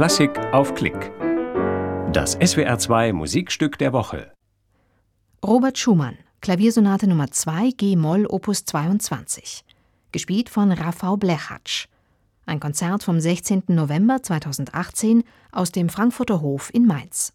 Klassik auf Klick. Das SWR2 Musikstück der Woche. Robert Schumann, Klaviersonate Nummer 2 G-Moll Opus 22. Gespielt von Rafał Blechatsch. Ein Konzert vom 16. November 2018 aus dem Frankfurter Hof in Mainz.